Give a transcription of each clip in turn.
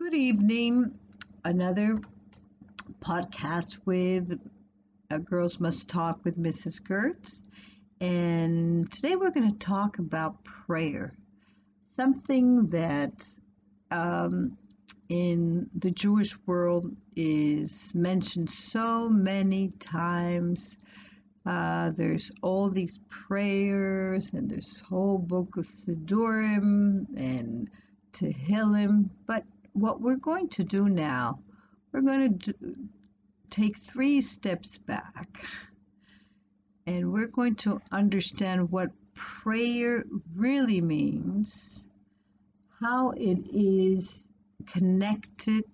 Good evening. Another podcast with uh, Girls Must Talk with Mrs. Gertz. And today we're going to talk about prayer, something that um, in the Jewish world is mentioned so many times. Uh, there's all these prayers, and there's whole book of Siddurim and Tehillim. But what we're going to do now, we're going to do, take three steps back, and we're going to understand what prayer really means, how it is connected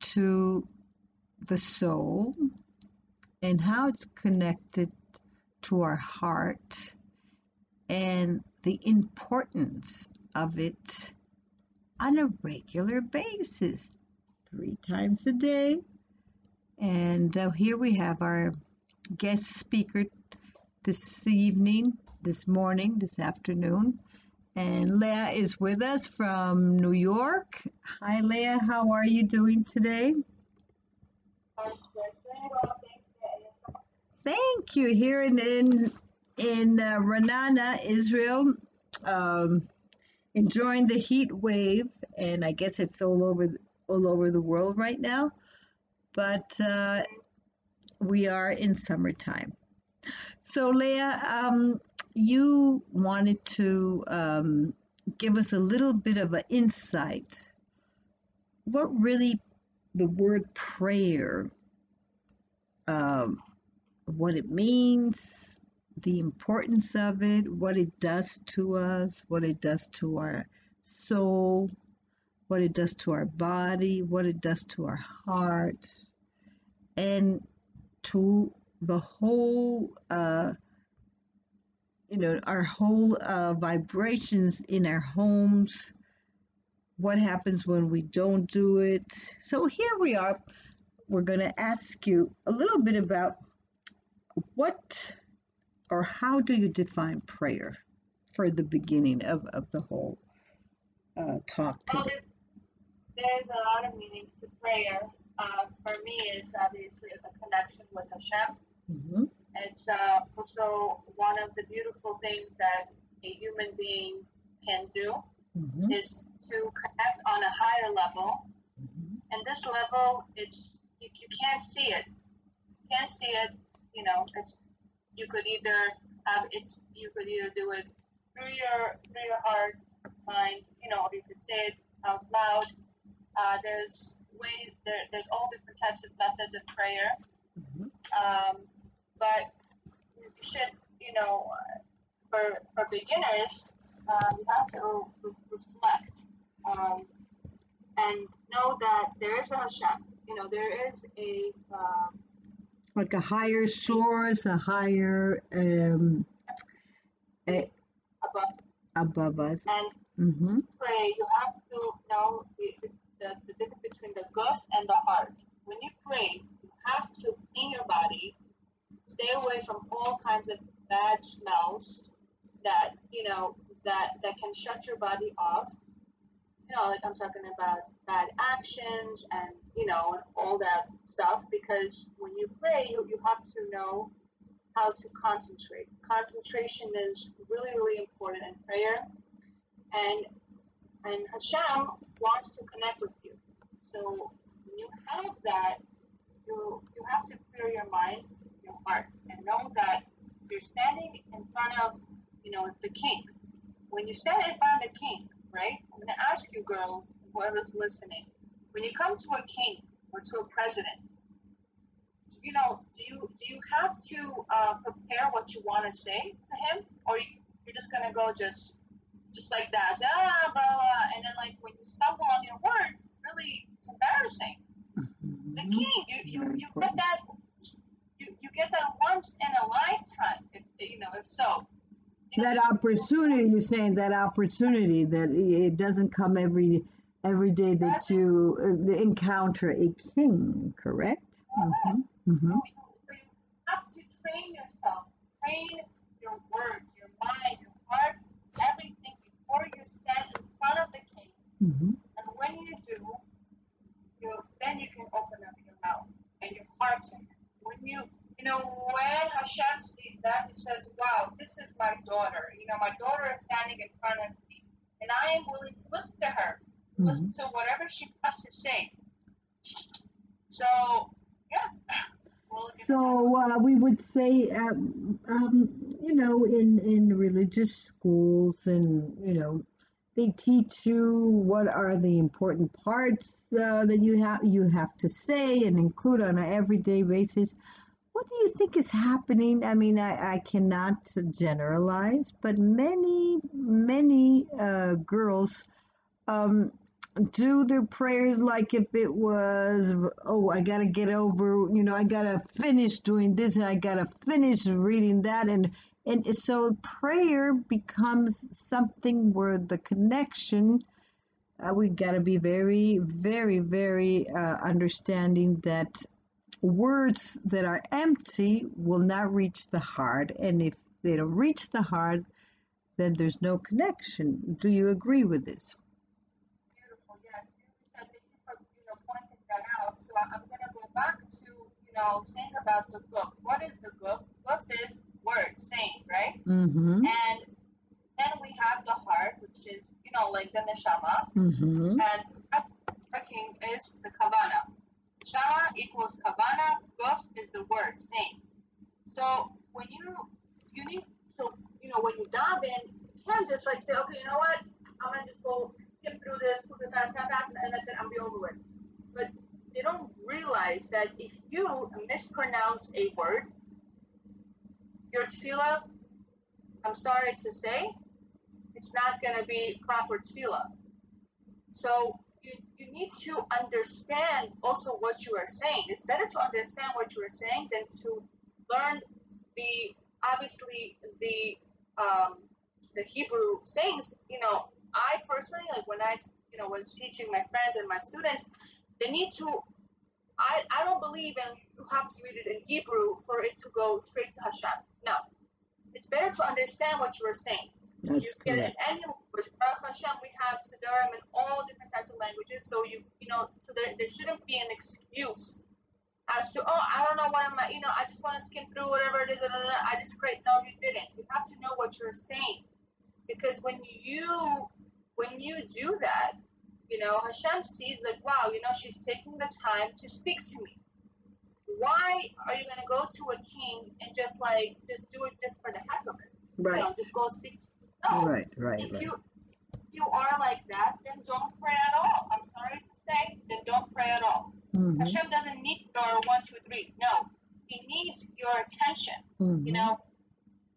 to the soul and how it's connected to our heart and the importance of it on a regular basis, three times a day. And uh, here we have our guest speaker this evening, this morning, this afternoon. And Leah is with us from New York. Hi, Leah. How are you doing today? Thank you. Here in in, in uh, Ra'anana, Israel, um, enjoying the heat wave, and I guess it's all over all over the world right now. But uh, we are in summertime. So, Leah, um, you wanted to um, give us a little bit of an insight. What really the word prayer, um, what it means, the importance of it, what it does to us, what it does to our soul, what it does to our body, what it does to our heart, and to the whole uh, you know, our whole uh, vibrations in our homes, what happens when we don't do it. So here we are. We're going to ask you a little bit about what or how do you define prayer for the beginning of, of the whole uh, talk Well, today? there's, there's a lot of meanings to prayer. Uh, for me, it's obviously a connection with Hashem. hmm It's uh, also one of the beautiful things that a human being can do hmm is to connect on a higher level. hmm And this level, it's you, you can't see it. You can't see it. You know, it's you could either have it's you could either do it through your through your heart, mind. You know, or you could say it out loud. Uh, there's way there, there's all different types of methods of prayer. hmm Um, but you should, you know, for for beginners, um, you have to re- reflect um, and know that there is a Hashem. You know, there is a um, Like a higher source, a higher um, a, above, above us. and hmm pray. You have to know the, the, the difference between the guf and the heart. When you pray, you have to clean your body, stay away from all kinds of bad smells that you know that that can shut your body off. You know, like I'm talking about bad actions and you know and all that stuff. Because when you pray, you, you have to know how to concentrate. Concentration is really really important in prayer, and and Hashem wants to connect with you. So when you have that, you you have to clear your mind, your heart, and know that you're standing in front of, you know, the king. When you stand in front of the king, right? I'm gonna ask you girls, whoever's listening, when you come to a king or to a president, you know, do you do you have to uh, prepare what you want to say to him, or you, you're just gonna go just just like that, say, ah, blah, blah, and then like when you stumble on your words, it's really it's embarrassing. The hmm king, you you, you get that you, you get that once in a lifetime, if you know, if so that opportunity you're saying that opportunity that it doesn't come every every day that you uh, encounter a king correct mm-hmm. Mm-hmm. you have to train yourself train your words your mind your heart everything before you stand in front of the king mm-hmm. and when you do you then you can open up your mouth and your heart when you you know, when Hashem sees that, he says, wow, this is my daughter. You know, my daughter is standing in front of me, and I am willing to listen to her, Mhm. listen to whatever she has to say. So, yeah. We'll So uh, we would say, um, um, you know, in in religious schools, and you know, they teach you what are the important parts uh, that you have you have to say and include on an everyday basis. What do you think is happening? I mean, I, I cannot generalize, but many many uh, girls um, do their prayers like if it was, oh, I gotta get over, you know, I gotta finish doing this and I gotta finish reading that, and and so prayer becomes something where the connection. Uh, we gotta be very, very, very uh, understanding that words that are empty will not reach the heart, and if they don't reach the heart, then there's no connection. Do you agree with this? Beautiful, yes. Thank you for you know pointing that out. So I'm gonna go back to you know saying about the guf. What is the guf? Guf is word, saying, right? Mm-hmm. And then we have the heart, which is you know like the neshama, Mm-hmm. and working is the kavana. Neshama equals kavana. Guf is the word, same. So when you you need so you know when you dive in, you can't just like say, okay, you know what? I'm gonna just go skip through this, it fast, fast, fast, and that's it. I'm be over with. But they don't realize that if you mispronounce a word, your tefillah, I'm sorry to say, it's not gonna be proper tefillah. So you, you need to understand also what you are saying. It's better to understand what you are saying than to learn the obviously the um, the Hebrew sayings. You know, I personally like when I you know was teaching my friends and my students, they need to. I, I don't believe in you have to read it in Hebrew for it to go straight to Hashem. No, it's better to understand what you are saying That's you get it in correct. any language. Baruch Hashem, we have Siddurim in all different types of languages. So you, you know, so there, there shouldn't be an excuse as to, oh, I don't know what I'm I, you know, I just want to skim through whatever it is. da, da, da, I just prayed. No, you didn't. You have to know what you're saying, because when you, when you do that, you know, Hashem sees like, wow, you know, she's taking the time to speak to me. Why are you gonna go to a king and just like just do it just for the heck of it? You Right. know, just go speak. To no, Right. Right. if Right. you you are like that, then don't pray at all. I'm sorry to say, then don't pray at all. Mm-hmm. Hashem doesn't need your one, two, three. No, He needs your attention. Mm-hmm. You know,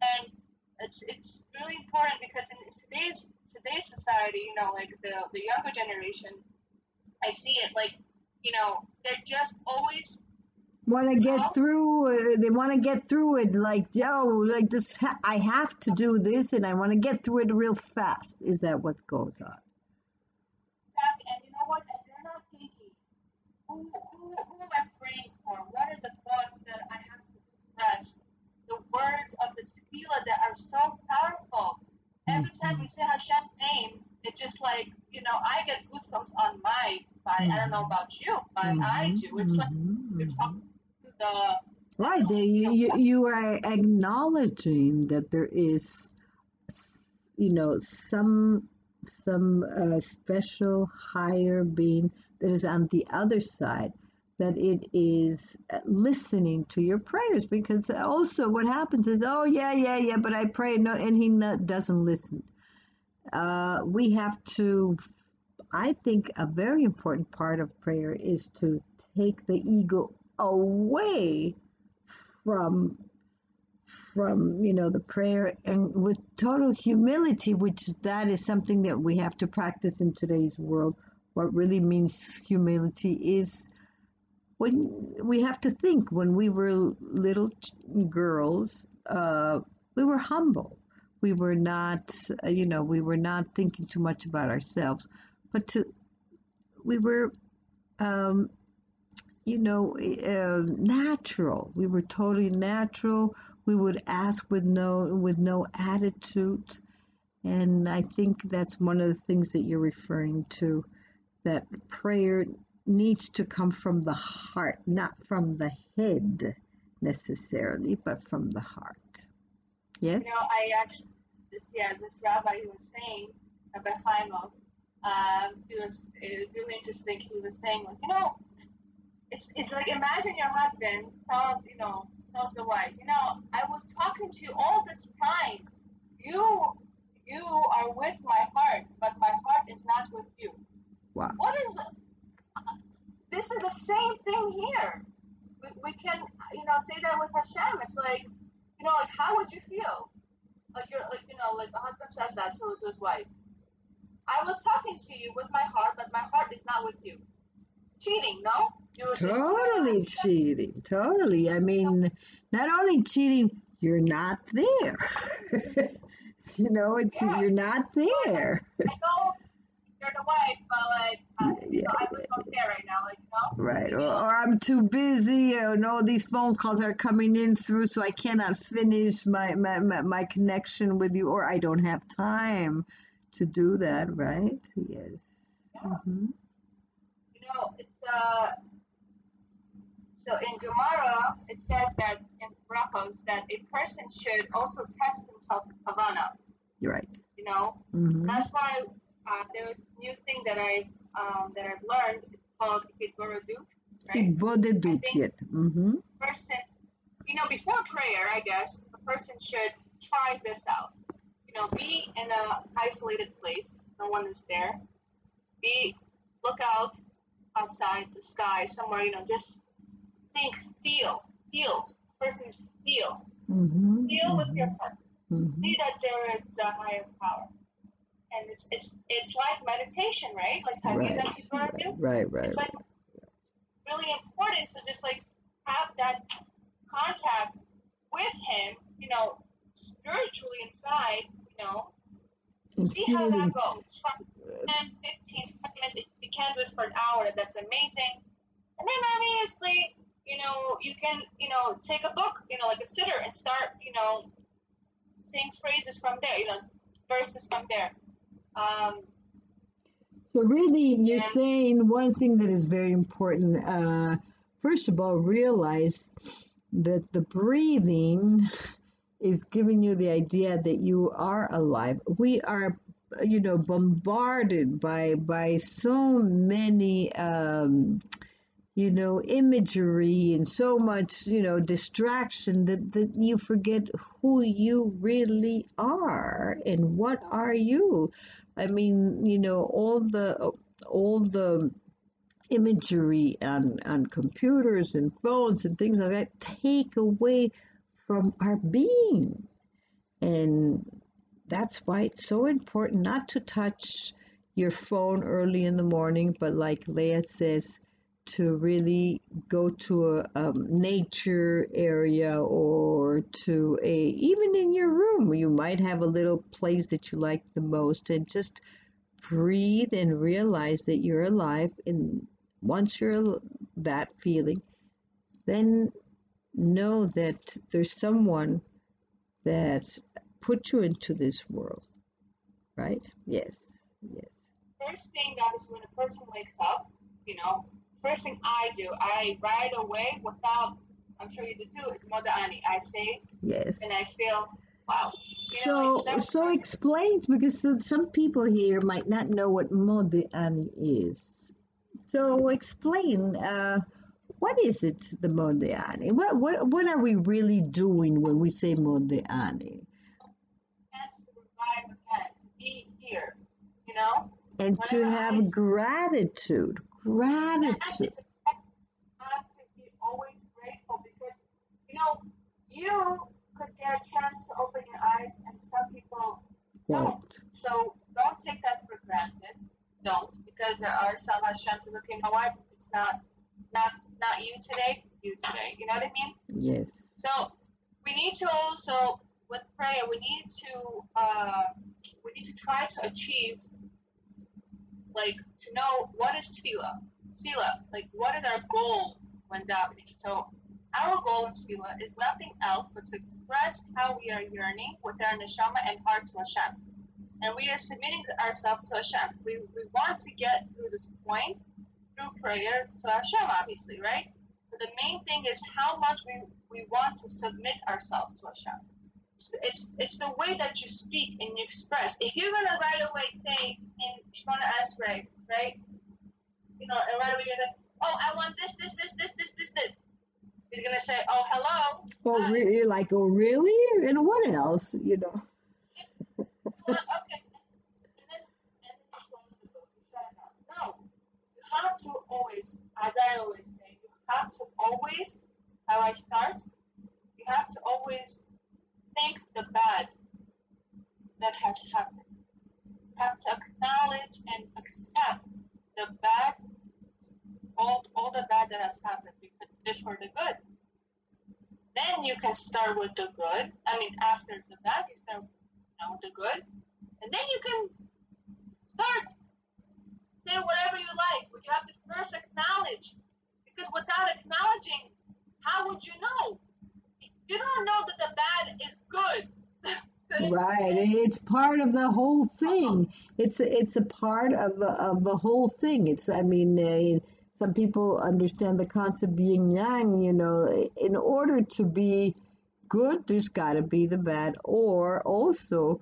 and it's it's really important because in today's today's society, you know, like the the younger generation, I see it like, you know, they're just always Want to get through? Uh, they want to get through it. Like, yo, like just ha- I have to do this, and I want to get through it real fast. Is that what goes on? back and you know what? They're not thinking, who, who, who am I praying for? What are the thoughts that I have to express? The words of the tefillah that are so powerful. Every time you say Hashem's name, it's just like, you know, I get goosebumps on my body. I don't know about you, but I do. It's like Mhm, you're talking the Right, you, you you are acknowledging that there is, you know, some some uh, special higher being that is on the other side, that it is uh, listening to your prayers. Because also, what happens is, oh yeah, yeah, yeah, but I pray no, and he not, doesn't listen. Uh, we have to. I think a very important part of prayer is to take the ego away from from you know the prayer and with total humility which that is something that we have to practice in today's world. What really means humility is when we have to think when we were little girls uh, we were humble. We were not uh, you know we were not thinking too much about ourselves. But to we were um, you know, uh, natural. We were totally natural. We would ask with no with no attitude, and I think that's one of the things that you're referring to. That prayer needs to come from the heart, not from the head necessarily, but from the heart. Yes? You know, I actually, this, yeah, this rabbi he was saying, Rabbi Chaimov, um, he was, it was really interesting. He was saying, like, you know, it's, it's like imagine your husband tells, you know, tells the wife, you know, I was talking to you all this time. You, you are with my heart, but my heart is not with you. Wow. What is uh, this is the same thing here. We, we can, you know, say that with Hashem. It's like, you know, like how would you feel? Like you're, like you know, like a husband says that to, to his wife. I was talking to you with my heart, but my heart is not with you. Cheating, no? Totally cheating. Totally. I mean, not only cheating, you're not there. you know, it's Yeah. you're not there. I know you're the wife, but like, uh, Yeah, know, I really don't care right now. Like, you? Right. Or, or I'm too busy, or no, these phone calls are coming in through, so I cannot finish my, my, my, my connection with you, or I don't have time to do that, right? Yes. Yeah. hmm You know, it's uh. So in Gemara, it says that in Brachos that a person should also test himself with kavana. You're right. You know, hmm that's why uh, there was this new thing that I um, that I've learned. It's called Hidborodut, right? Ibodedut hmm Person, you know, before prayer, I guess a person should try this out. You know, be in a isolated place, no one is there. Be look out outside the sky somewhere. You know, just think, feel, feel. First is feel. hmm Feel with your heart. hmm See that there is a higher power. And it's it's it's like meditation, right? Like have you done Right. Hidborodut? Right, right, it's like really important to just like have that contact with him, you know, spiritually inside, you know, see how that goes. Try 10, 15, minutes. If you can't do it for an hour, that's amazing. And then obviously, you know, you can, you know, take a book, you know, like a siddur and start, you know, saying phrases from there, you know, verses from there. Um, So really, you're Yeah. saying one thing that is very important. Uh, first of all, realize that the breathing is giving you the idea that you are alive. We are, you know, bombarded by by so many. Um, you know, imagery and so much, you know, distraction that, that you forget who you really are and what are you. I mean, you know, all the all the imagery on on computers and phones and things like that take away from our being. And that's why it's so important not to touch your phone early in the morning, but like Leah says, to really go to a um, nature area or to a even in your room you might have a little place that you like the most and just breathe and realize that you're alive and once you're that feeling then know that there's someone that put you into this world right? Yes yes. First thing that is when a person wakes up, you know, first thing I do, I right away without, I'm sure you do too, is Moda'ani. I say yes and I feel, wow. You So, like, that's so first- explain because some- some people here might not know what modiani is. So explain, uh, what is it, the modiani? What, what, what are we really doing when we say modiani? chance to revive again, to be here, you know? And to Whatever have I- gratitude, And gratitude. to have to be always grateful because, you know, you could get a chance to open your eyes and some people don't. So don't take that for granted. Don't, because there are some Hashem says, okay, you know what? It's not, not, not you today. You today. You know what I mean? Yes. So we need to also, with prayer, we need to, uh, we need to try to achieve, like, to know what is tefillah. Tefillah, like, what is our goal when davening? So our goal in tefillah is nothing else but to express how we are yearning with our neshama and heart to Hashem. And we are submitting ourselves to Hashem. We, we want to get through this point through prayer to Hashem, obviously, right? But the main thing is how much we, we want to submit ourselves to Hashem. It's, it's, the way that you speak and you express. If you're gonna right away say in Shemona Esrei, right? You know, and right away you're like, oh, I want this, this, this, this, this, this, this. He's gonna say, oh, hello. Oh, Hi. re- you're like, oh, really? And what else? You know. Well, okay. And then, and then you close the book. You shut it down. No. You have to always, as I always say, you have to always, how I start, you have to always think the bad that has happened. Have to acknowledge and accept the bad, all, all the bad that has happened because it's for the good. Then you can start with the good. I mean, after the bad, you start you know, the good, and then you can start say whatever you like. But you have to first acknowledge, because without acknowledging, how would you know? You don't know that the bad is good. Right, it's part of the whole thing. It's a, it's a part of the, of the whole thing. It's I mean, uh, some people understand the concept yin yang. You know, in order to be good, there's got to be the bad, or also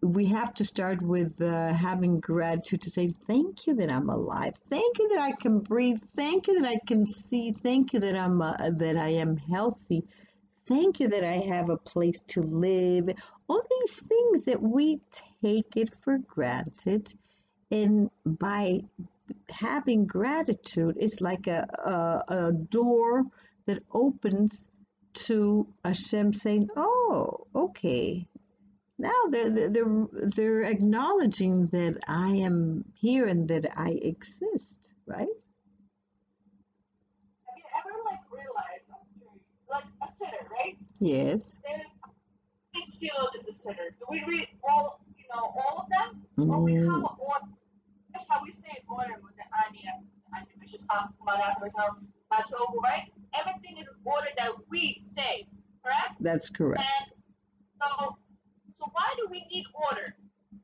we have to start with uh, having gratitude to say thank you that I'm alive, thank you that I can breathe, thank you that I can see, thank you that I'm uh, that I am healthy. Thank you that I have a place to live. All these things that we take it for granted. And by having gratitude, it's like a, a, a door that opens to Hashem saying, Oh, okay. Now they're, they're, they're, they're acknowledging that I am here and that I exist, right? Have you ever like realized, I'm sure you- like a siddur, right? Yes. There's each field in the siddur. Do we read all, you know, all of them? Or we have Mm, an order. That's how we say order with the Anya, Anya, which is Mah Tovu, right? Everything is order that we say, correct? that's correct. And so, so why do we need order?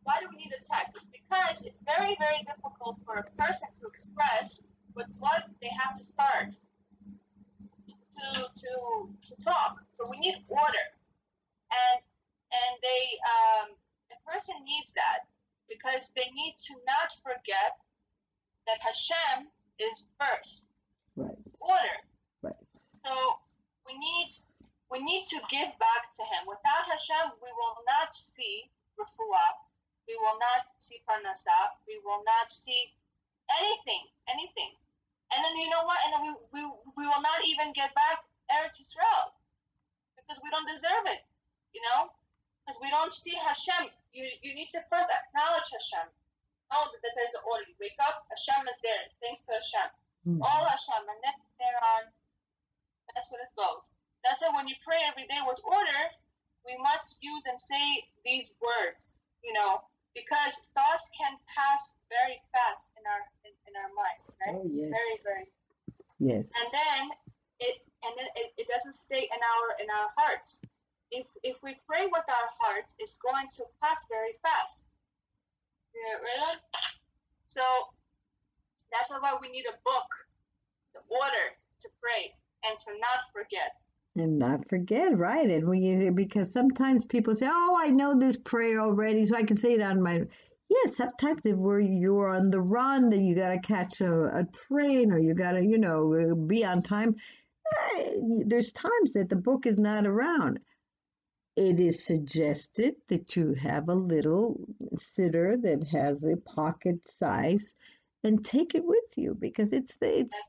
Why do we need a text? It's because it's very, very difficult for a person to express with what they have to start to to to talk. So we need order, and and they um, a person needs that because they need to not forget that Hashem is first Right. order. Right. So we need we need to give back to Him. Without Hashem, we will not see refuah. We will not see parnasah. We will not see anything, anything. And then you know what? And then we, we, we will not even get back Eretz Israel don't deserve it. You know, because we don't see Hashem. You you need to first acknowledge Hashem. Know that there's an order. You wake up, Hashem is there. Thanks to Hashem Mm. all Hashem, and then thereon, that's what it goes. That's why when you pray every day with order, we must use and say these words, you know, because thoughts can pass very fast in our in, in our minds, right? Oh, yes. Very, very. Yes. And then it and then it, it doesn't stay in our in our hearts. If if we pray with our hearts, it's going to pass very fast. Yeah, really? So that's why we need a book, the order to pray and to not forget. And not forget, right? And we because sometimes people say, "Oh, I know this prayer already, so I can say it on my." Yes, sometimes if we're you're on the run, then you gotta catch a, a train or you gotta, you know, be on time. Eh, There's times that the book is not around. It is suggested that you have a little siddur that has a pocket size, and take it with you because it's the it's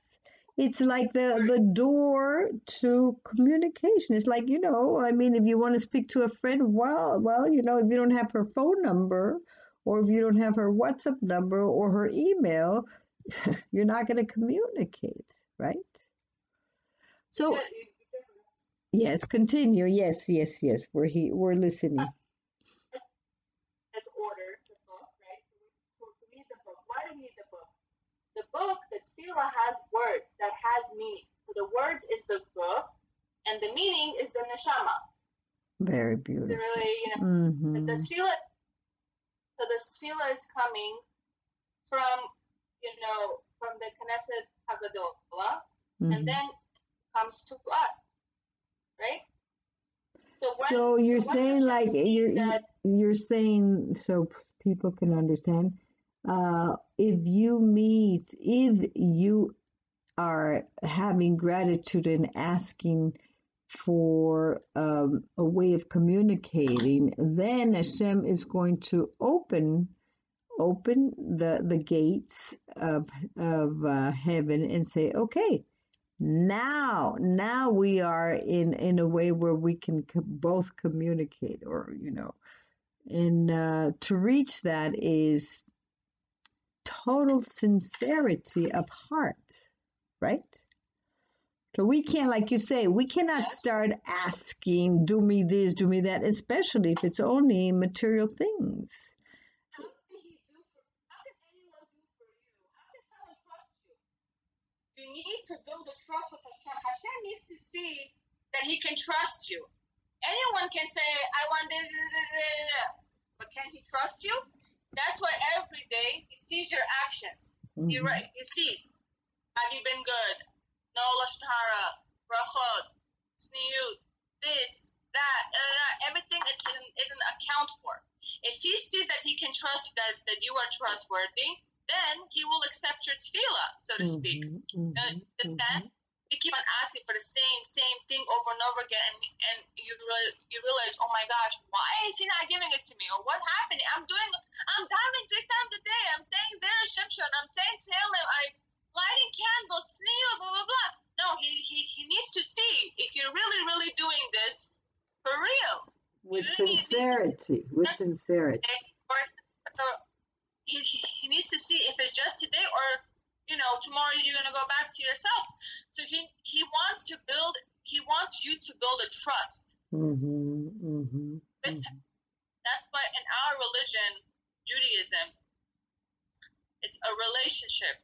it's like the the door to communication. It's like you know, I mean, if you want to speak to a friend, well, well, you know, if you don't have her phone number, or if you don't have her WhatsApp number or her email, you're not going to communicate, right? So Yeah, you- you can- yes, continue. Yes, yes, yes. We're he we're listening. That's order, the book, right? So we, so we need the book. Why do we need the book? The book, the tefillah has words that has meaning. So the words is the book, and the meaning is the neshama. Very So beautiful. really, you know, hmm the, the tefillah, so the tefillah is coming from, you know, from the Chesed Hagadola, Mhm. and then comes to us, right? So, when, So you're when saying like you're that, you're saying so people can understand. Uh, if you meet, if you are having gratitude and asking for um, a way of communicating, then Hashem is going to open open the the gates of of uh, heaven and say, okay, now now we are in in a way where we can co- both communicate, or you know, and uh, to reach that is total sincerity of heart, right? So we can't, like you say, we cannot start asking, do me this, do me that, especially if it's only material things. how can he do for? How can anyone do for you? How can someone trust you? You need to build a trust with Hashem. Hashem needs to see that he can trust you. Anyone can say, I want this, this, this, this, this," but can he trust you? That's why every day he sees your actions. He Mhm. right, he sees. Have you been good? No lashon hara, brachot, tzniut, this, that, uh, everything is in, is an account for. If he sees that he can trust that that you are trustworthy, then he will accept your tefillah, so to speak. Mhm, mhm, Uh, but mhm. then you keep on asking for the same same thing over and over again, and, and you realize, you realize, oh my gosh, why is he not giving it to me? Or what happened? I'm doing, I'm davening three times a day. I'm saying Zera Shimshon. I'm saying Tehillim. I'm lighting candles, blah blah blah. No, he, he he needs to see if you're really really doing this for real. With sincerity, with sincerity. Or, or he, he needs to see if it's just today or you know tomorrow you're gonna go back to yourself. So he he wants to build. He wants you to build a trust hmm hmm with him. That's why in our religion, Judaism, it's a relationship.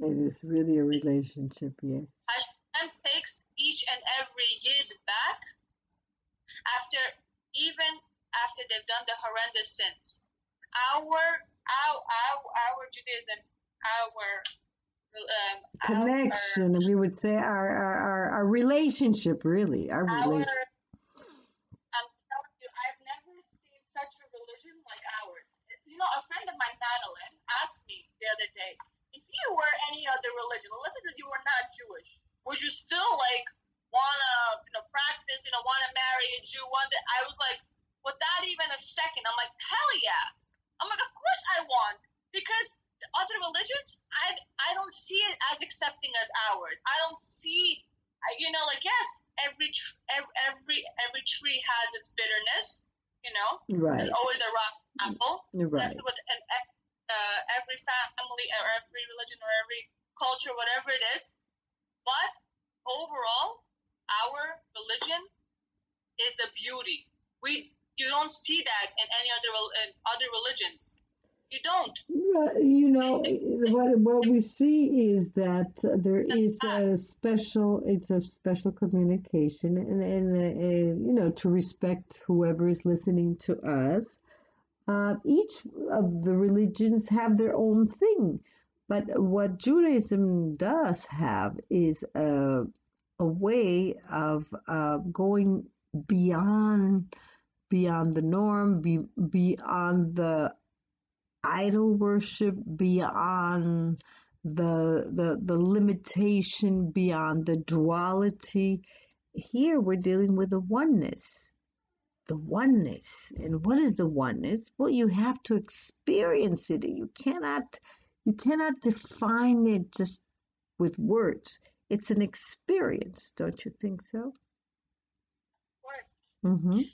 It is really a relationship, yes. Hashem takes each and every yid back after even after they've done the horrendous sins. Our our our, our Judaism, our um, Connection, we would say our, our, our, our relationship, really. Our Our, our relationship. I'm telling you, I've never seen such a religion like ours. You know, a friend of mine, Madeline, asked me the other day, if you were any other religion, let's say that you were not Jewish, would you still like wanna you know practice, you know, wanna marry a Jew? One to, I was like, without even a second, I'm like, hell yeah. I'm like, of course I want because the other religions, I I don't see it as accepting as ours. I don't see, you know, like yes, every tr- every every tree has its bitterness. You know, Right. there's always a rotten apple. Right. That's what an, uh, every family or every religion or every culture, whatever it is. But overall, our religion is a beauty. We you don't see that in any other in other religions. You don't. Well, you know, what what we see is that there is a special, it's a special communication, and and uh, you know, to respect whoever is listening to us. Uh, each of the religions have their own thing, but what Judaism does have is a a way of uh, going beyond beyond the norm, be, beyond the idol worship beyond the the the limitation beyond the duality. Here we're dealing with the oneness the oneness. And what is the oneness? Well you have to experience it. You cannot you cannot define it just with words. It's an experience. Don't you think so? Of course. mhm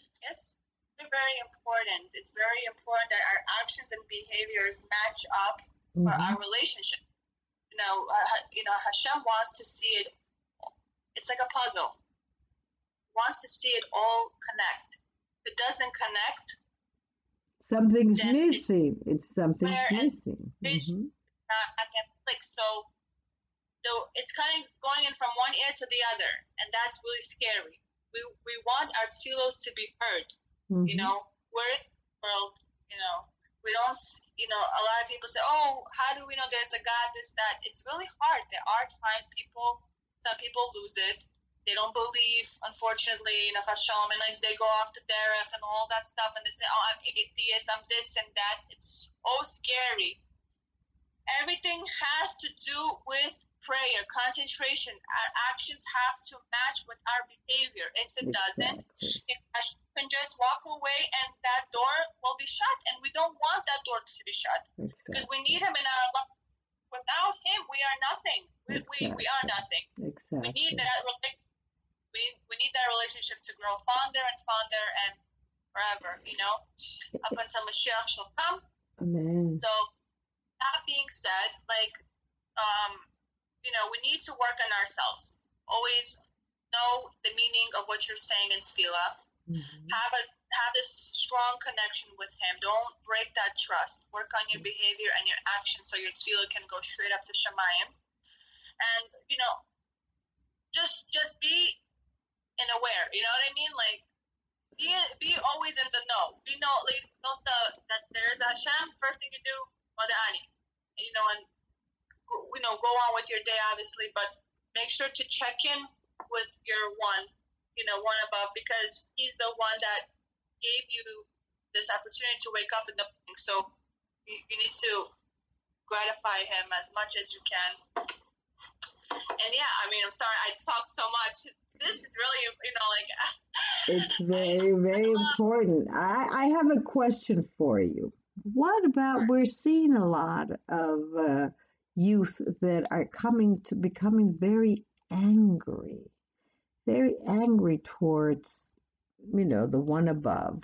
It's very important. It's very important that our actions and behaviors match up for mhm our relationship. You know, uh, you know, Hashem wants to see it. It's like a puzzle. He wants to see it all connect. If it doesn't connect, something's then it's missing it's something's missing mhm not I can. So, so it's kind of going in from one ear to the other, and that's really scary. We we want our tefillos to be heard. Mhm You know, we're in the world. You know, we don't, you know, a lot of people say, oh, how do we know there's a God, this, that? It's really hard. There are times people, some people lose it. They don't believe, unfortunately, in a Hashem, and like they go off to Derech and all that stuff, and they say, oh, I'm atheist, I'm this and that. It's so scary. Everything has to do with prayer, concentration. Our actions have to match with our behavior. If it doesn't, Exactly. if can just walk away and that door will be shut, and we don't want that door to be shut because we need Him in our life. Without Him, we are nothing. We, we, we are nothing. We need that. We, we need that relationship to grow fonder and fonder and forever. You know, up until Mashiach shall come. Amen. So that being said, like, um, you know, we need to work on ourselves. Always know the meaning of what you're saying in Tefillah. Mhm. Have a have this strong connection with Him. Don't break that trust. Work on your behavior and your actions so your Tefillah can go straight up to Shamayim. And you know, just just be in aware. You know what I mean? Like. Be, be always in the know. Be know, like, know the, that there's a Hashem. First thing you do, Ani. You know, and you know, go on with your day, obviously, but make sure to check in with your one, you know, one above, because he's the one that gave you this opportunity to wake up in the morning. So you, you need to gratify him as much as you can. And yeah, I mean, I'm sorry I talked so much. This is really, you know, like. It's very, very important. I, I have a question for you. What about Sure. we're seeing a lot of uh, youth that are coming to becoming very angry, very angry towards, you know, the one above.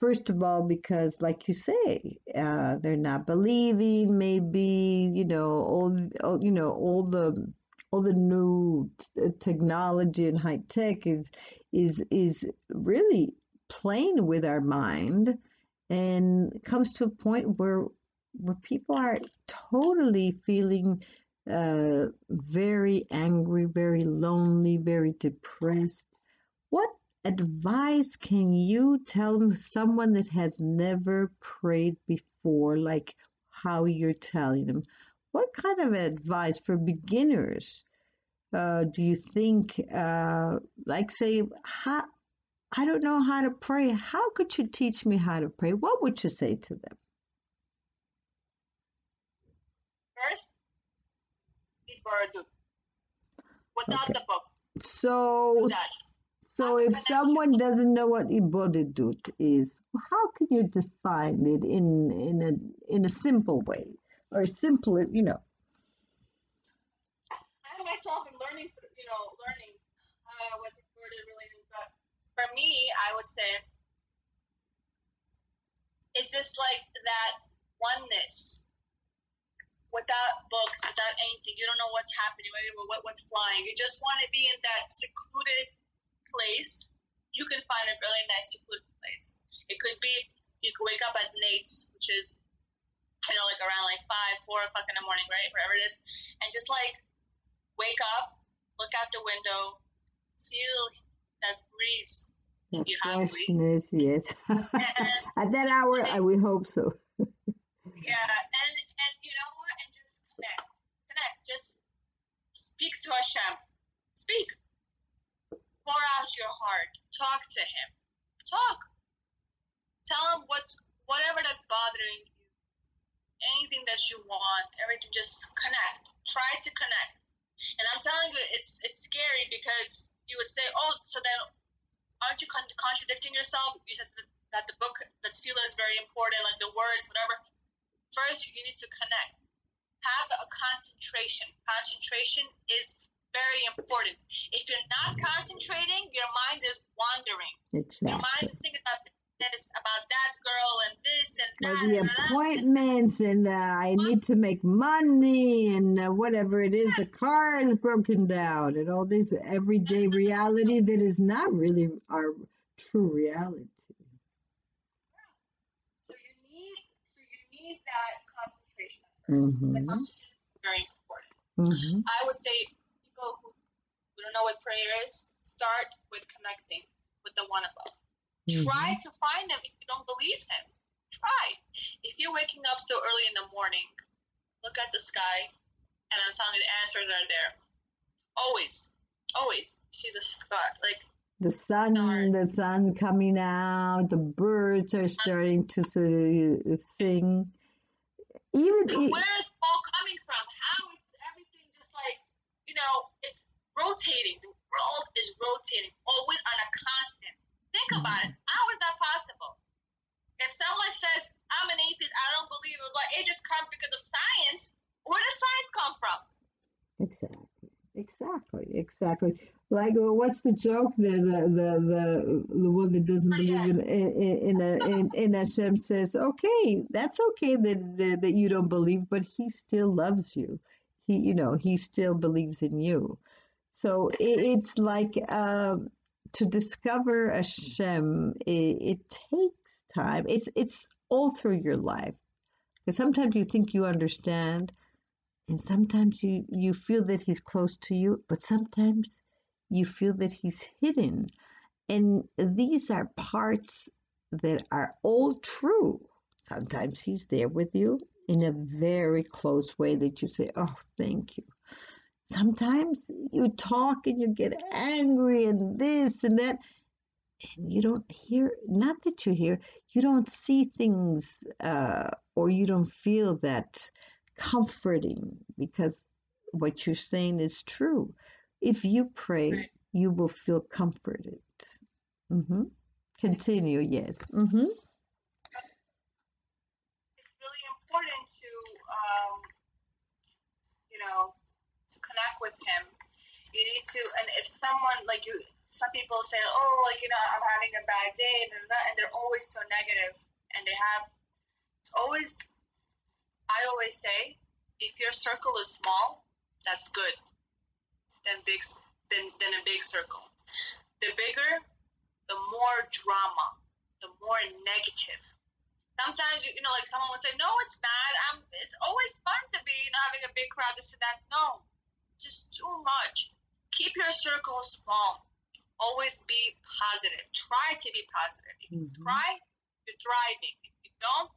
First of all, because, like you say, uh, they're not believing. Maybe you know all, all you know all the all the new t- technology and high tech is is is really playing with our mind and comes to a point where where people are totally feeling uh, very angry, very lonely, very depressed. What advice can you tell someone that has never prayed before, like how you're telling them? What kind of advice for beginners uh, do you think, uh, like, say, how, I don't know how to pray. How could you teach me how to pray? What would you say to them? First, Ibaradut. Without Okay. the book. So, so if someone doesn't know what ibodedut is, how can you define it in in a in a simple way or simple, you know? I myself am learning, you know, learning uh, what the word it really is. But for me, I would say, it's just like that oneness without books, without anything. You don't know what's happening, what, what- what's flying. You just want to be in that secluded place. You can find a really nice secluded place. It could be you could wake up at netz, which is you know like around like five, four o'clock in the morning, right, wherever it is, and just like wake up, look out the window, feel that breeze. That You have Greece. freshness, yes. At that hour, I we hope so. Yeah, and and you know what? And just connect, connect. Just speak to Hashem. Speak. Pour out your heart. Talk to Him. Talk. Tell Him what's whatever that's bothering you. Anything that you want. Everything. Just connect. Try to connect. And I'm telling you, it's it's scary because you would say, oh, so then aren't you con- contradicting yourself? You said that, the book, that tefillah is very important, like the words, whatever. First, you need to connect. Have a concentration. Concentration is very important. If you're not concentrating, your mind is wandering. Exactly. Your mind is thinking about this, about that girl, and this and Or that. the and that. appointments, and uh, I need to make money, and uh, whatever it is, the car is broken down, and all this everyday reality that is not really our true reality. So you need, so you need that concentration at first. The Mhm. concentration is very important. hmm I would say people who, who don't know what prayer is, start with connecting with the one above. Mm-hmm. Try to find him if you don't believe him. Try. If you're waking up so early in the morning, look at the sky, and I'm telling you the answers are there. Always, always see the sky, like the sun, stars. the sun coming out, the birds are starting to sing. Even And where is all coming from? How is everything just like, you know, it's rotating. The world is rotating, always on a constant. Think about mm-hmm. it. How is that possible? If someone says, I'm an atheist, I don't believe it, but it just comes because of science, where does science come from? Exactly. Exactly. Exactly. Like, what's the joke there? The the the the one that doesn't believe in in in a, in, in Hashem says, "Okay, that's okay that that that you don't believe, but He still loves you. He, you know, He still believes in you." So it, it's like um, to discover Hashem. It, it takes time. It's it's all through your life. Because sometimes you think you understand, and sometimes you, you feel that he's close to you, but sometimes you feel that he's hidden. And these are parts that are all true. Sometimes he's there with you in a very close way that you say, Oh, thank you. Sometimes you talk and you get angry and this and that, and you don't hear, not that you hear, you don't see things uh, or you don't feel that comforting because what you're saying is true. If you pray, Right. you will feel comforted. hmm Continue, yes. hmm It's really important to, um, you know, to connect with him. You need to, and if someone, like you, some people say, oh, like, you know, I'm having a bad day, and, and they're always so negative, and they have, it's always, I always say, if your circle is small, that's good than big than, than a big circle. The bigger, the more drama, the more negative. Sometimes you, you know, like someone will say, "No, it's not. I'm. It's always fun to be, you know, having a big crowd. This and that." No, just too much. Keep your circle small. Always be positive. Try to be positive. If you Mhm. try, you're thriving. If you don't,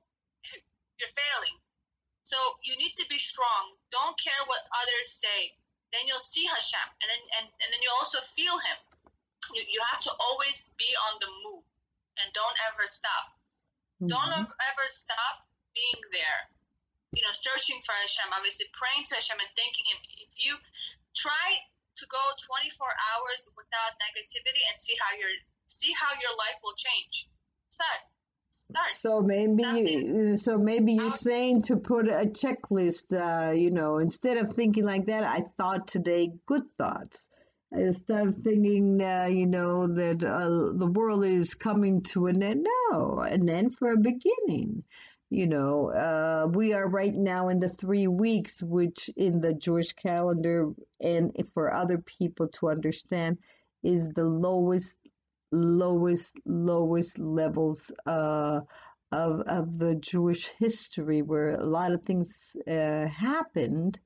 you're failing. So you need to be strong. Don't care what others say. Then you'll see Hashem, and then and, and then you also feel Him. You, you have to always be on the move, and don't ever stop. Don't Mhm. ever ever stop being there. You know, searching for Hashem, obviously praying to Hashem and thanking Him. If you try to go 24 hours without negativity and see how your see how your life will change. Start. Start. So maybe, you- so maybe you're saying to put a checklist. Uh, you know, instead of thinking like that, I thought today good thoughts. Instead of thinking, uh, you know, that uh, the world is coming to an end. No, an end for a beginning. You know, uh, we are right now in the three weeks, which in the Jewish calendar and for other people to understand is the lowest lowest lowest levels uh, of of the Jewish history, where a lot of things uh, happened,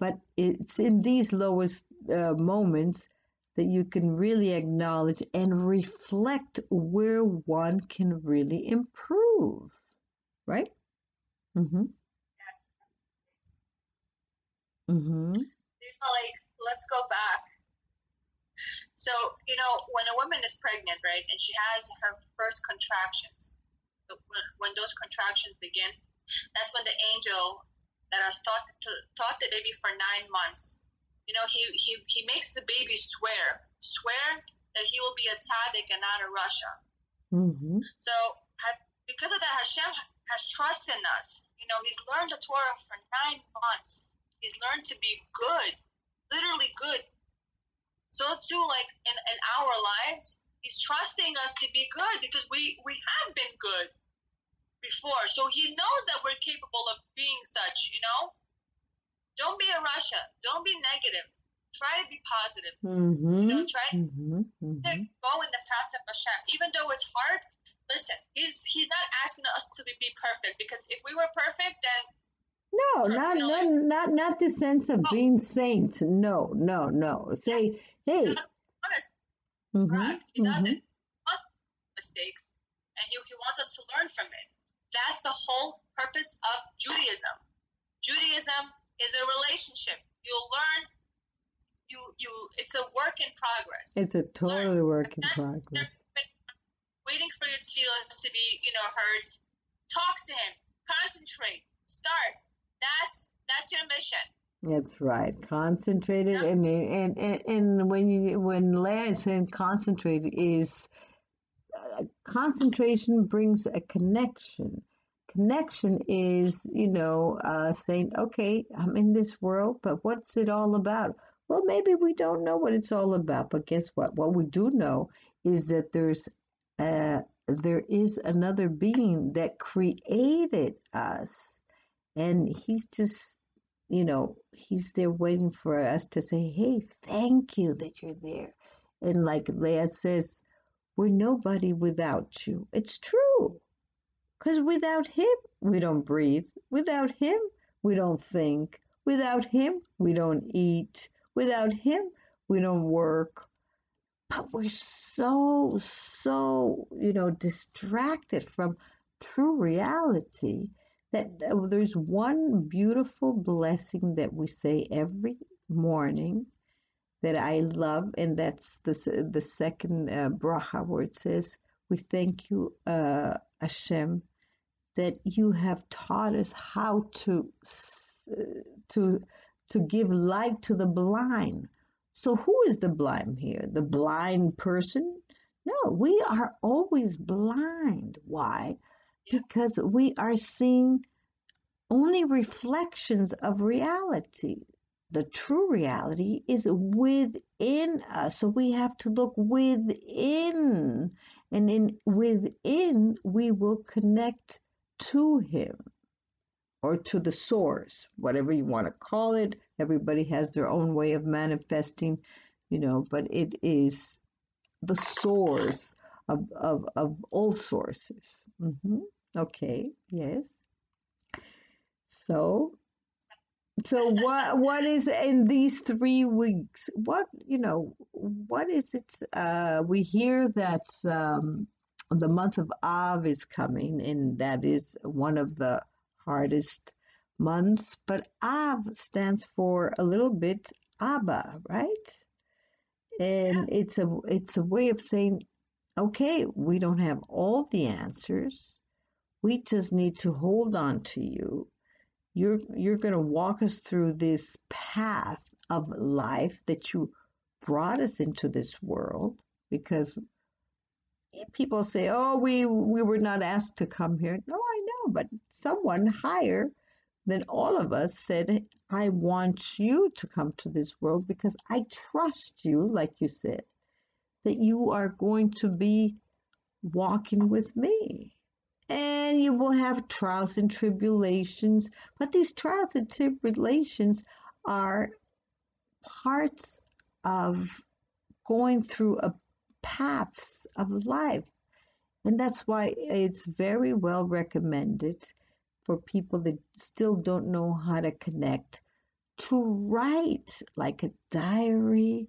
but it's in these lowest uh, moments that you can really acknowledge and reflect where one can really improve, right? Mm-hmm. Yes. Mm-hmm. like let's go back. So you know, when a woman is pregnant, right, and she has her first contractions, when, when those contractions begin, that's when the angel that has taught taught the baby for nine months, you know, he he he makes the baby swear, swear that he will be a tzaddik and not a rasha. Mm-hmm. So because of that, Hashem has trust in us. You know, He's learned the Torah for nine months. He's learned to be good, literally good. So too, like in, in our lives, He's trusting us to be good because we we have been good before. So He knows that we're capable of being such. You know, don't be a rasha. Don't be negative. Try to be positive. Mm-hmm. know, try- Mm-hmm. Mm-hmm. Go in the path of Hashem, even though it's hard. Listen, he's he's not asking us to be perfect because if we were perfect, then No, not not not not the sense of No. being saint. No, no, no. Say, hey. he's not honest. mhm, Right? He mhm. doesn't want mistakes, and he, he wants us to learn from it. That's the whole purpose of Judaism. Judaism is a relationship. You'll learn. You you. It's a work in progress. It's a totally learn. work in progress. Waiting for your tefillah to be, you know, heard. Talk to him. Concentrate. Start. That's that's your mission. That's right. Concentrated yeah. and, and and and when you when Leah is concentrated is uh, concentration brings a connection. Connection is you know uh, saying okay I'm in this world but what's it all about? Well maybe we don't know what it's all about but guess what? What we do know is that there's uh, there is another being that created us and he's just you know, he's there waiting for us to say, hey, thank you that you're there. And like Leah says, we're nobody without you. It's true. Because without him, we don't breathe. Without him, we don't think. Without him, we don't eat. Without him, we don't work. But we're so, so, you know, distracted from true reality that uh, there's one beautiful blessing that we say every morning that I love, and that's the the second uh, bracha where it says, "We thank you, uh, Hashem, that you have taught us how to to to give light to the blind." So, who is the blind here? The blind person? No, we are always blind. Why? Because we are seeing only reflections of reality. The true reality is within us. So we have to look within. And in within we will connect to him or to the source, whatever you want to call it. Everybody has their own way of manifesting, you know, but it is the source of, of, of all sources. Mm-hmm. Okay, yes. So, so what what is in these three weeks? What you know? What is it? Uh, we hear that um, the month of Av is coming, and that is one of the hardest months. But Av stands for a little bit Abba, right? And it's a it's a way of saying, okay, we don't have all the answers we just need to hold on to you. You're you're going to walk us through this path of life that you brought us into this world because people say, "Oh, we we were not asked to come here." No, I know, but someone higher than all of us said, "I want you to come to this world because I trust you," like you said, that you are going to be walking with me and you will have trials and tribulations. But these trials and tribulations are parts of going through a paths of life. And that's why it's very well recommended for people that still don't know how to connect to write like a diary,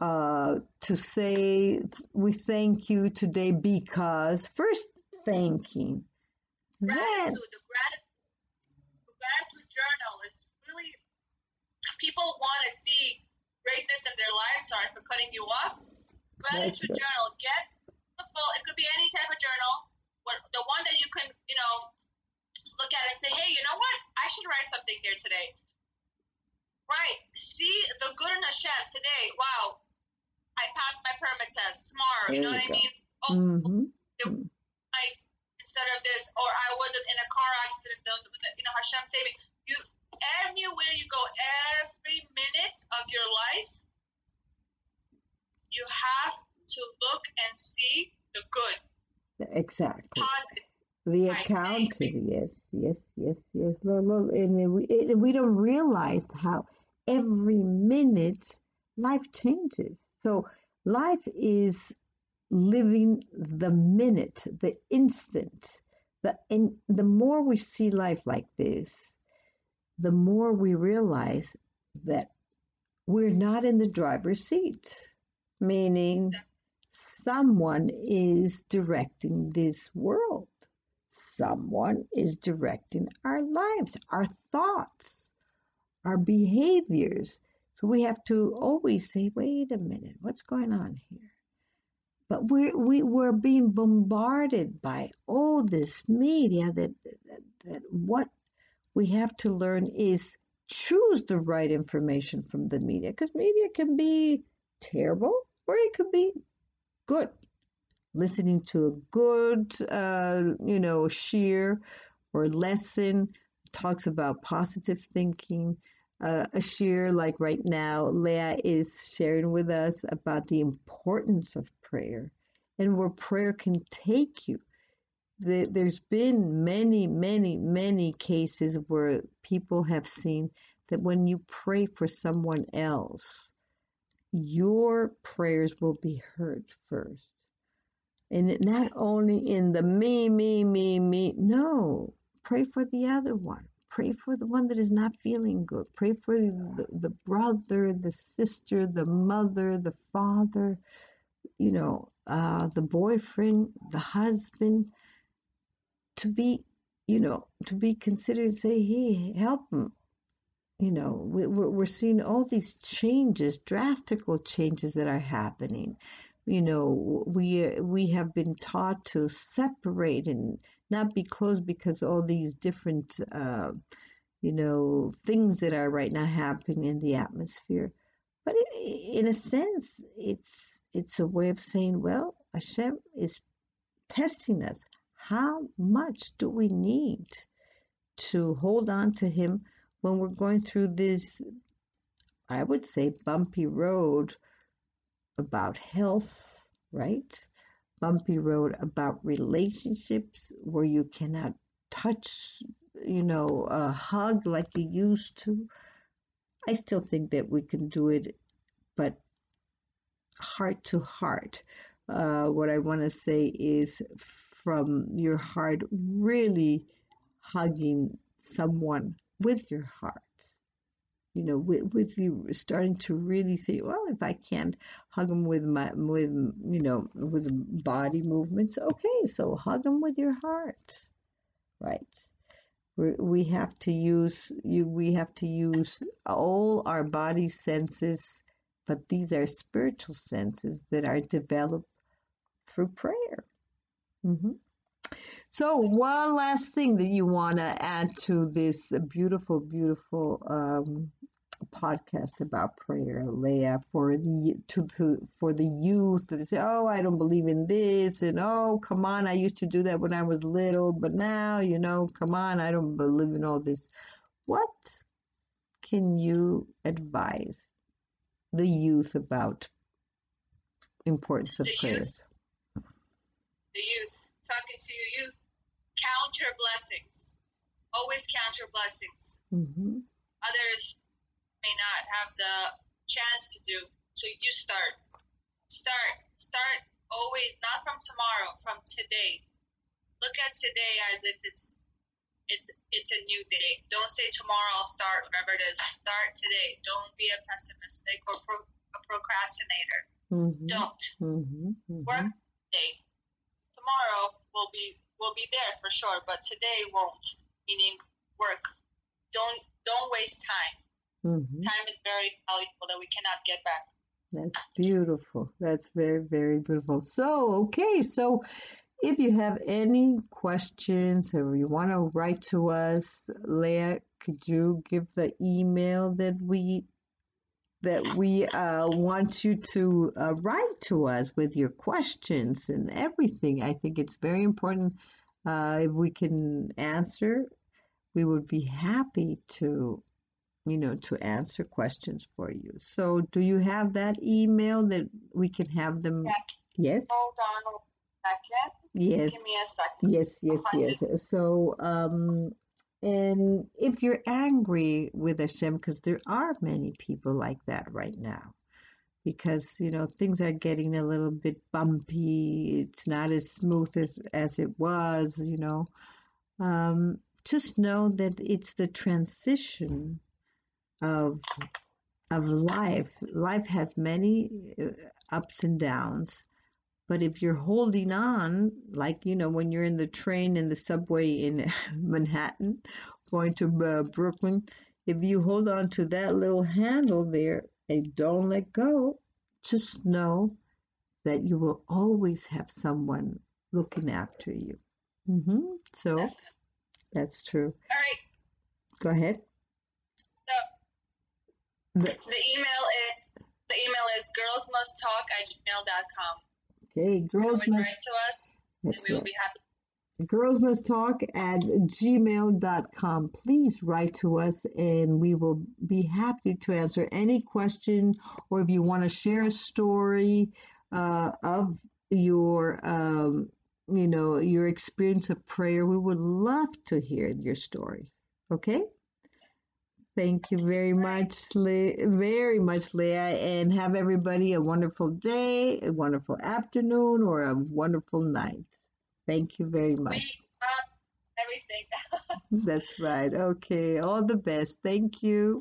uh, to say, we thank you today because first thanking. Gratitude, the gratitude, the gratitude journal is really, people want to see greatness in their lives. Sorry for cutting you off. Gratitude journal, get the full, it could be any type of journal. The one that you can, you know, look at and say, hey, you know what? I should write something here today. Right. See the good in Hashem today. Wow. I passed my permit test tomorrow. There you know what go. I mean? Oh, mm-hmm. the, instead of this, or I wasn't in a car accident. You know, Hashem saving you. Anywhere you go, every minute of your life, you have to look and see the good. Exactly. Positive. The accounting, yes, yes, yes, yes. And we, we don't realize how every minute life changes. So life is living the minute, the instant. The, and the more we see life like this, the more we realize that we're not in the driver's seat, meaning someone is directing this world. someone is directing our lives, our thoughts, our behaviors. So we have to always say, wait a minute, what's going on here? But we're, we, we're being bombarded by all this media that, that, that what we have to learn is choose the right information from the media because media can be terrible or it could be good listening to a good, uh, you know, shiur or lesson talks about positive thinking. Uh, a shiur like right now, Leah is sharing with us about the importance of prayer and where prayer can take you. There's been many, many, many cases where people have seen that when you pray for someone else, your prayers will be heard first and not only in the me, me, me, me. No, pray for the other one. Pray for the one that is not feeling good. Pray for the, the brother, the sister, the mother, the father, you know, uh, the boyfriend, the husband, to be, you know, to be considered, say, hey, help him. You know, we're, we're seeing all these changes, drastical changes that are happening you know we we have been taught to separate and not be close because all these different uh, you know things that are right now happening in the atmosphere but it, in a sense it's it's a way of saying well Hashem is testing us how much do we need to hold on to him when we're going through this I would say bumpy road about health, right? Bumpy road about relationships where you cannot touch, you know, a hug like you used to. I still think that we can do it, but heart to heart. Uh, what I want to say is from your heart, really hugging someone with your heart you know, with, with you starting to really say, well, if I can't hug them with my, with, you know, with body movements, okay, so hug them with your heart, right? we have to use you. We have to use all our body senses, but these are spiritual senses that are developed through prayer. Mm-hmm. So, one last thing that you want to add to this beautiful, beautiful um, podcast about prayer, Leah, for the to, to for the youth that say, "Oh, I don't believe in this," and "Oh, come on, I used to do that when I was little, but now, you know, come on, I don't believe in all this." What can you advise the youth about importance of the prayer? Youth, the youth, talking to your youth count your blessings. Always count your blessings. Mm-hmm. Others may not have the chance to do, so you start. Start. Start always, not from tomorrow, from today. Look at today as if it's it's it's a new day. Don't say tomorrow I'll start, whatever it is. Start today. Don't be a pessimistic or pro, a procrastinator. Mm-hmm. Don't. Mm-hmm. Mm-hmm. Work today. Tomorrow will be will be there for sure, but today won't. Meaning work. Don't don't waste time. Mm-hmm. Time is very valuable that we cannot get back. That's beautiful. That's very, very beautiful. So, okay, so if you have any questions or you want to write to us, Leah, could you give the email that we that we uh, want you to uh, write to us with your questions and everything. I think it's very important. Uh, if we can answer, we would be happy to, you know, to answer questions for you. So, do you have that email that we can have them? Yes. Hold on a second. Yes. Give me a second. Yes, yes, yes. So, um, and if you're angry with Hashem, because there are many people like that right now, because you know things are getting a little bit bumpy. It's not as smooth as, as it was. You know, um, just know that it's the transition of of life. Life has many uh, ups and downs, But if you're holding on, like, you know, when you're in the train in the subway in Manhattan going to uh, Brooklyn, if you hold on to that little handle there and don't let go, just know that you will always have someone looking after you. hmm So that's true. All right. Go ahead. So The- the email is the email is girlsmusttalk at gmail.com. Okay, girls must. to us and That's we will right. be happy. Girls must talk at gmail.com. Please write to us and we will be happy to answer any question or if you want to share a story uh, of your, um, you know, your experience of prayer, we would love to hear your stories. Okay? Thank you very much, Le- very much, Leah, and have everybody a wonderful day, a wonderful afternoon, or a wonderful night. Thank you very much. We love everything. That's right. Okay. All the best. Thank you.